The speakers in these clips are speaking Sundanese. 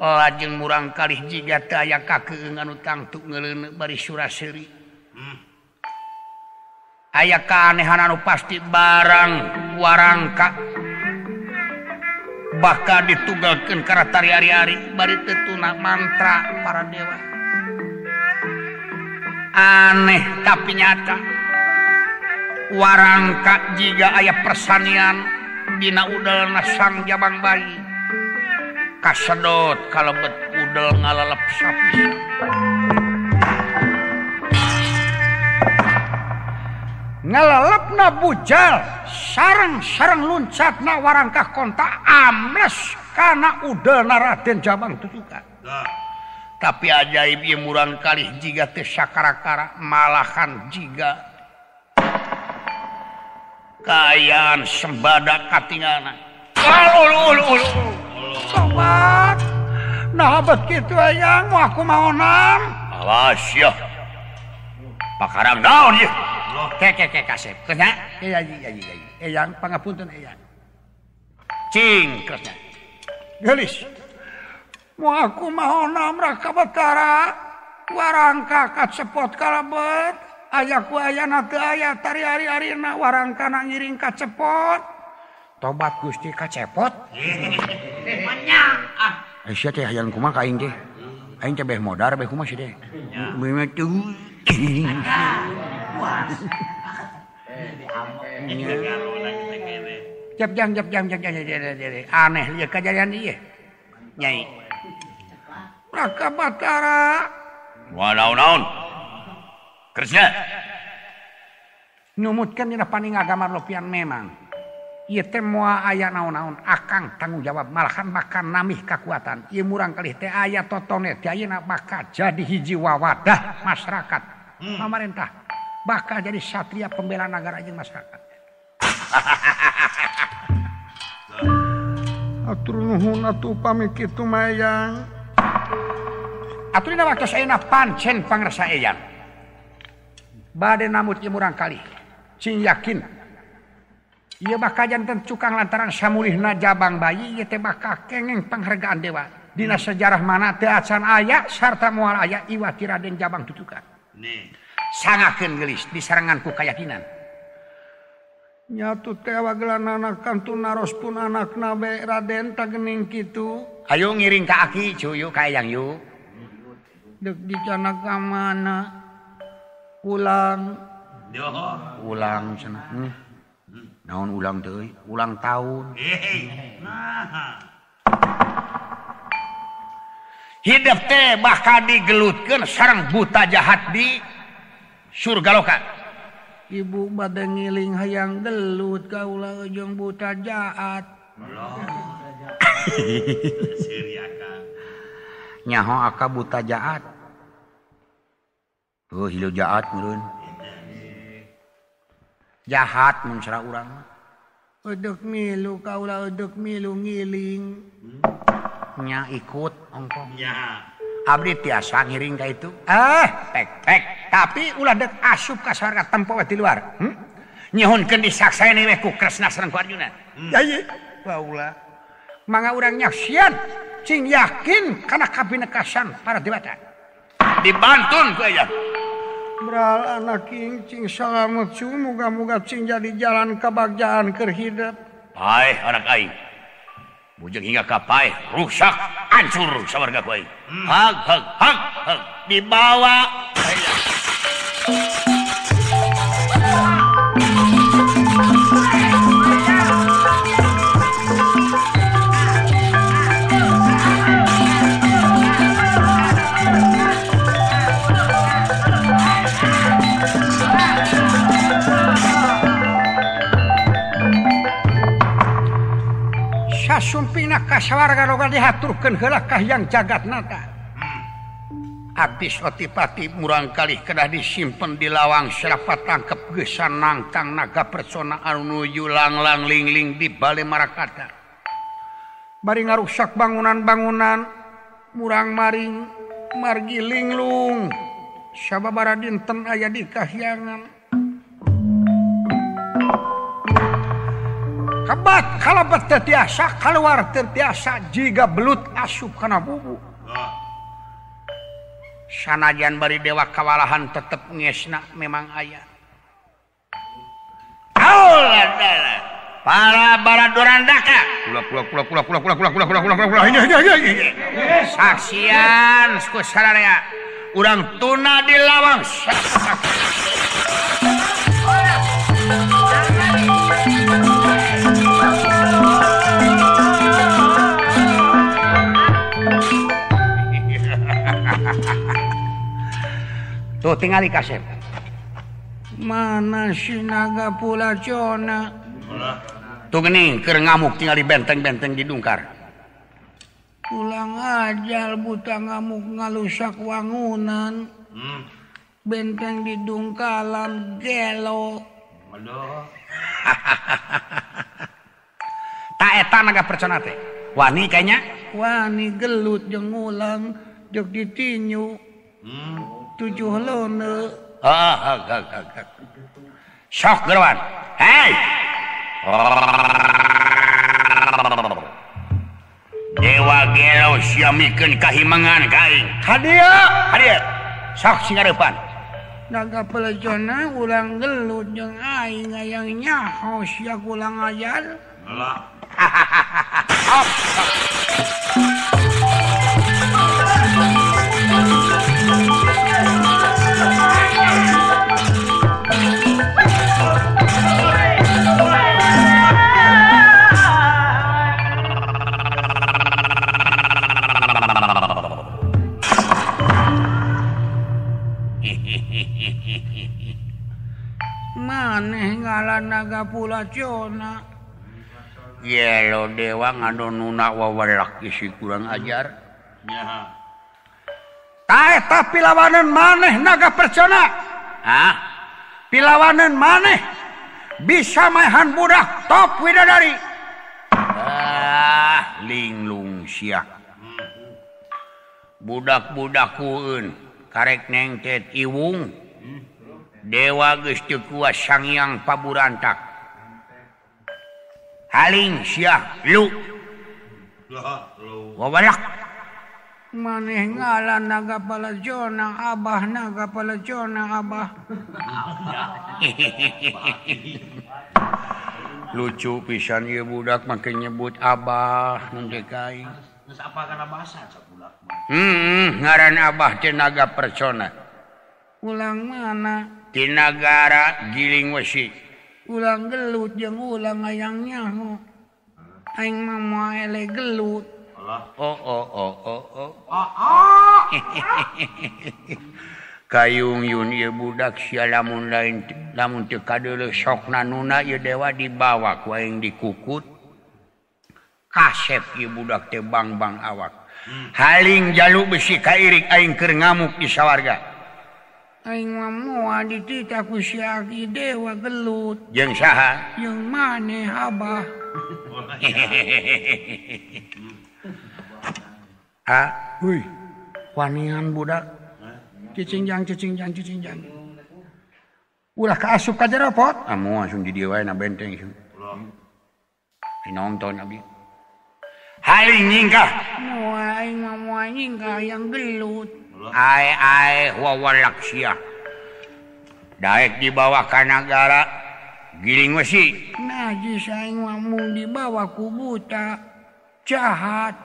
lajeng oh, murang kali jika aya kakean utang tuh ngelenek bari surasri hmm. ayaah keanehan anu pasti barang warangka. Bakal ditugalkan karena tari hari-hari bari tetunak mantra para dewa. Aneh tapi nyata. warangka jika ayah persanian Dina udel nasang Jabang bayi. Kasedot kalau bet udel ngalalep sapi ngalalep na bujal sarang-sarang luncat na warangkah kontak ambles karena udel na Raden Jabang tujukan tapi ajaib imuran kali jika tesakara-kara malahan jika kayan sembada katingan sobat nah gitu ayang mau aku mau nam awas ya. Pakarang daun ya? Keke keke kasep. Kena? Iya iya iya iya eyang pangapunten eyang. Cing kenya gelis mau aku mau nam raka betara warangka kakak sepot kalabet ayaku aya aya tari hari-harina warang kana ngiring kacepot. Tobat Gusti kacepot. Eh, hayang kumaha ka aing teh? Aing teh beh modar beh kumaha sih deh memang tuh. Jap jam jap jam jap jam aneh lihat kejadian dia. Nyai. Raka Batara. walau naon-naon. kerja nyumutkan dina paning agama lopian memang. Ieu teh moal aya naon-naon akang tanggung jawab malahan bakal namih kekuatan ieu murang kalih teh aya totone teh ayeuna bakal jadi hiji wawadah masyarakat. Hmm. pemerintah bakal jadi satria pembela negara jeung masyarakat. Atur nuhun atuh pami kitu mayang. Atur dina waktu saena pancen pangrasa eyang. badai namut murang kali. Cing yakin? Ia makajan dan cukang lantaran samulihna jabang bayi ia tebak kakengeng penghargaan dewa. Dina hmm. sejarah mana teacan ayah Sarta mual ayah iwati raden jabang tutukan. Sangakeun gelis di serangan ku kayakinan nyatu tewa gelan anak kantu naros pun anak nabe raden tagening kitu. Ayo ngiring ka aki cuyu ka yang yu. Dek di kana ka mana ulang. Ulang hmm. naon ulang de ulang tahun hidup teh bakal digelutkan sarang buta jahat di surga loka. Ibu bad ngiling hayang gelut kaulah ujung buta jahat. Nyaho aka buta jahat. Oh, hilu jahat murun. Jahat mun sara urang mah. Uduk milu kaula uduk milu ngiling. Hmm? Nya ikut ongkong. Ya. Abdi tiasa ngiring ka itu. Eh, tek tek. Tapi ulah dek asup ka sarga tempo di luar. Hmm? Nyihunkeun disaksaeun we ku Kresna sareng ku Arjuna. Hmm. Ya ieu. Baula. Mangga urang nyaksian cing yakin kana kabinekasan para dewata. Dibantun ku aya. Beral anak incing salamet cu muga-muga cing jadi jalan kebagjaan kerhidap. Pai anak aing. Bujeng hingga kapai rusak hancur sawarga ku aing. Hmm. Hag hag hag hag dibawa. Ayah. sawwarga dihaturkeun heula yang jagat nata? Hmm. Habis otipati murang kali kedah disimpen di lawang serapat tangkep gesan nangkang naga persona anuyu langlang lingling di Bale Marakata. Bari ngarusak bangunan-bangunan murang maring margi linglung. Sababara dinten aya di kahyangan? lebat kalabat tertiasa keluar tertiasa jika belut asup karena bubu. Sanajan bari dewa kewalahan tetap ngesna memang ayah para bara dorandaka saksian ku sararea tuna di lawang. tuh tinggal kasep. Mana sinaga pula Jona tuh gini ker ngamuk tinggal di benteng-benteng didungkar pulang ajal buta ngamuk ngalusak wangunan. Hmm. benteng didungkalam gelo tak etan naga percana teh. Wani kayaknya? Wani gelut jeng ulang. Jok ditinyu hmm. tujuh lone. Sok geruan. Hei. Dewa gelo siamikeun kahimangan kaing. Hadia, hadia. Sok singarepan. Naga pelejona ulang gelut jeung aing hayang nyaho sia ulang ajar. Heula. Hahaha. nasional lo dewa ngado nuna wawalak isi kurang ajar. Taeta pilawanan maneh naga percana ah pilawanan maneh. Bisa maehan budak top widadari. Ah linglung siak budak-budak kuun karek nengtet iwung. Hmm. Dewa geus teu kuas sangyang paburantak. Haling siah lu. Wawalak. maneh ngalan naga pala Jonang Abah naga pala Jonang Abah. Lucu pisan ya budak makin nyebut Abah mendekai hmm, ngaran Abah tenaga persona. Ulang mana? Di negara giling wasit ulang gelut yang ulang ayangnya Aing mama ele gelut. Oh oh oh oh oh. oh. Kayung Yun ieu budak sia lamun lain lamun teu kadeuleuh sok nanuna ieu dewa dibawa ku aing dikukut. Kasep ieu budak teh bang-bang awak. Hmm. Haling jaluk besi kairik aing keur ngamuk di sawarga. dewalut maneh Abah wanian budak cicingjang cicingjang cicingjang ulah keasup aja rapot kamu langsung di dewa na benteng nonton nabi Hai nyingkah yang gelut diet dibawa kanagara giling wesi. Najis saingmu dibawa ku buta jahat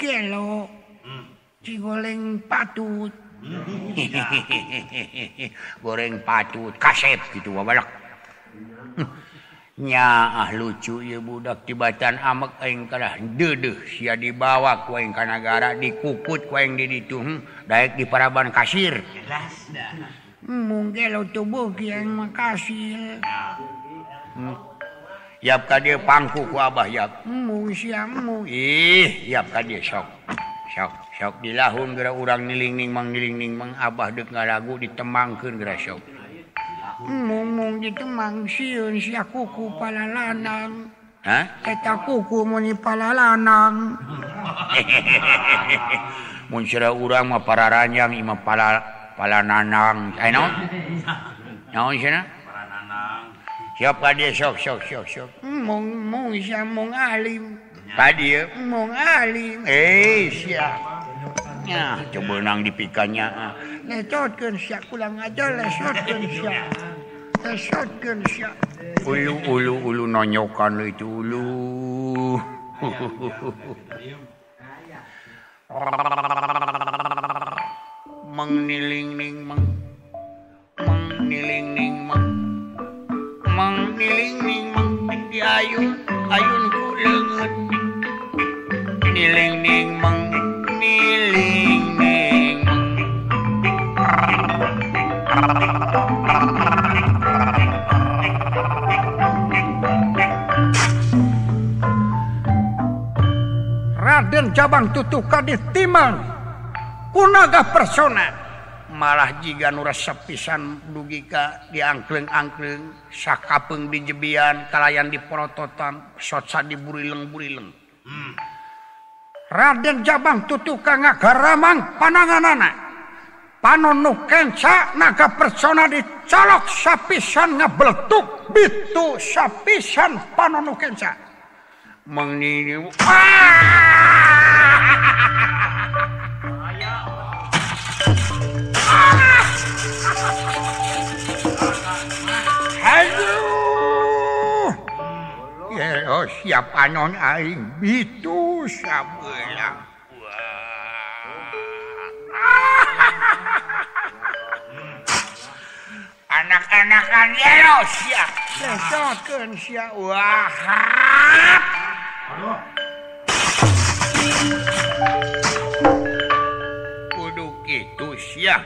kelo hmm. cigoleng patut. Hmm. Goreng patut kasep gitu wawalak. nya ah lucu ya budak. Tibatan amek aing kalah dedeh sia dibawa ku aing ka nagara dikukut ku aing di ditu hmm, daek di paraban kasir. Jelas dah. Hmm, mungkin lo tubuh kian makasih ah. hmm. yap ka dia pangku ku abah yap. Mu siamu ih yap ka dia sok. Sok sok. Dilahun geura urang niling ning mang niling ning mang abah deuk ngaragu ditemangkeun geura sok. mung gitu mang siun si kuku pala lanang eta kuku muni pala lanang mun sira urang mah para ranjang imah pala pala nanang ai naon naon sina siapa dia sok sok sok sok mung mung sia mung alim tadi ya mung alim eh sia Ya, coba nang dipikannya. Lecotkeun sia kulang aja lecotkeun sia. ulu-ulu nonyokan itu ulu. Raden Jabang tutu Kadit Timang. Punagah persona malah jika nuras sepisan dugika diangkleng-angkleng Sakapeng di jebian kalayan di porototan sotsa di burileng hmm. Raden Jabang tutu Kagaramang panangan anak panonkenca naga persona dicolok sapisan ngebeletuk bitu sapisan panonkenca mengni Oh, siap anon aing bitu sabeula. Anak-anakan yero oh, siap. Lesokeun siap wahap. Halo. Kudu kitu siap.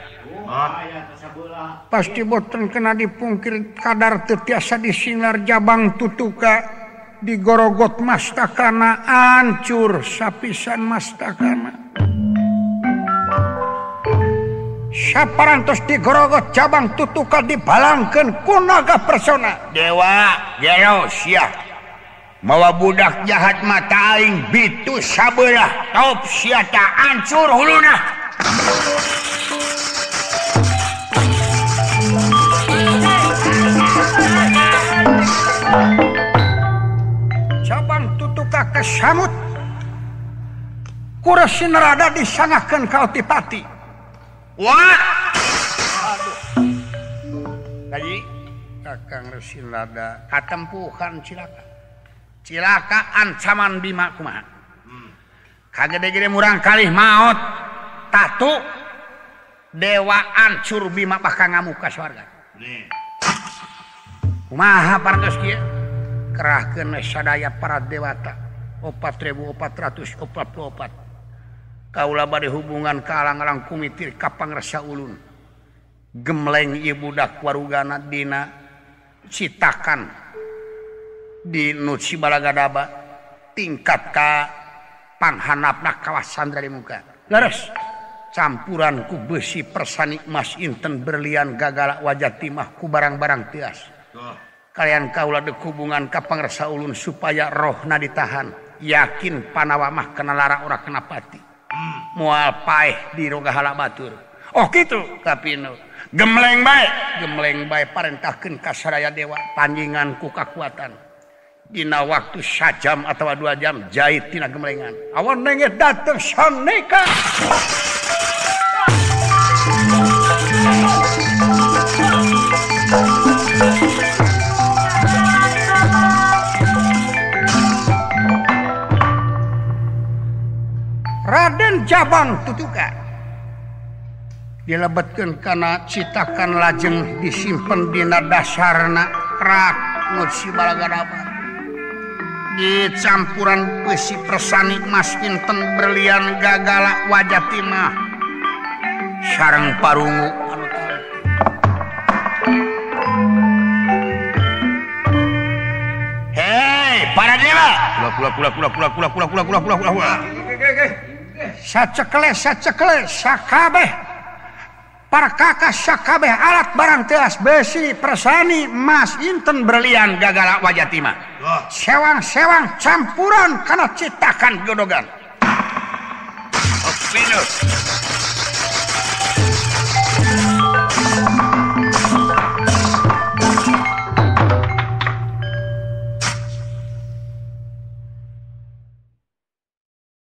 Pasti boten kena dipungkir kadar tetiasa disingar Jabang tutuka digorogot mastakana ancur sapisan mastakana. Saparantos digorogot cabang tutuka dibalangkan kunaga persona. Dewa, gero siap. mawa budak jahat mataing bitu sabelah top siata ancur huluna. Cabang tutuka kesamut kurasin rada disangahkan kau tipati. Wah tadi kakang resin rada katempuhan silakan. cilaka ancaman Bima kumaha? Kagede-gede murang kalih maut tatu dewa ancur Bima bakal ngamuka swarga. Hmm. kumaha parantos kieu? Kerahkeun sadaya para dewata. 4444 kaula bade hubungan kalang-alang kumitir kapang rasa ulun. Gemleng ibu dak warugana dina citakan. di Nusi Balagadaba tingkat ka panghanapna kawasan dari muka. Leres. campuran ku besi persani emas Inten berlian gagala wajah timah ku barang-barang tias. Kalian kaulah dehubungan Kapangrsa Ulun supaya rohna ditahan. Yakin panawa mah kena lara ora kena pati. Hmm. mual paeh di rogahala Batur Oh gitu. Tapi gemleng baik gemleng baik parentahkan kasaraya dewa. Panjingan ku kekuatan Dina waktu sajam atau dua jam jahit tina gemelingan. Awan nenge datang neka! Raden Jabang Tutuka dilebetkan karena citakan lajeng disimpan dina dasarna rak Nusi Balagaraban campuran besi persani maskinten berlian gagala wajah timah sarang parungu. Hei para dewa pula pula pula pula pula pula pula pula pula pula. Pula sacekeles sacekeles sakabeh! para kakak Sakabeh alat barang teas besi persani emas Inten berlian gagala wajah timah. Sewang-sewang campuran karena citakan godogan. Oh,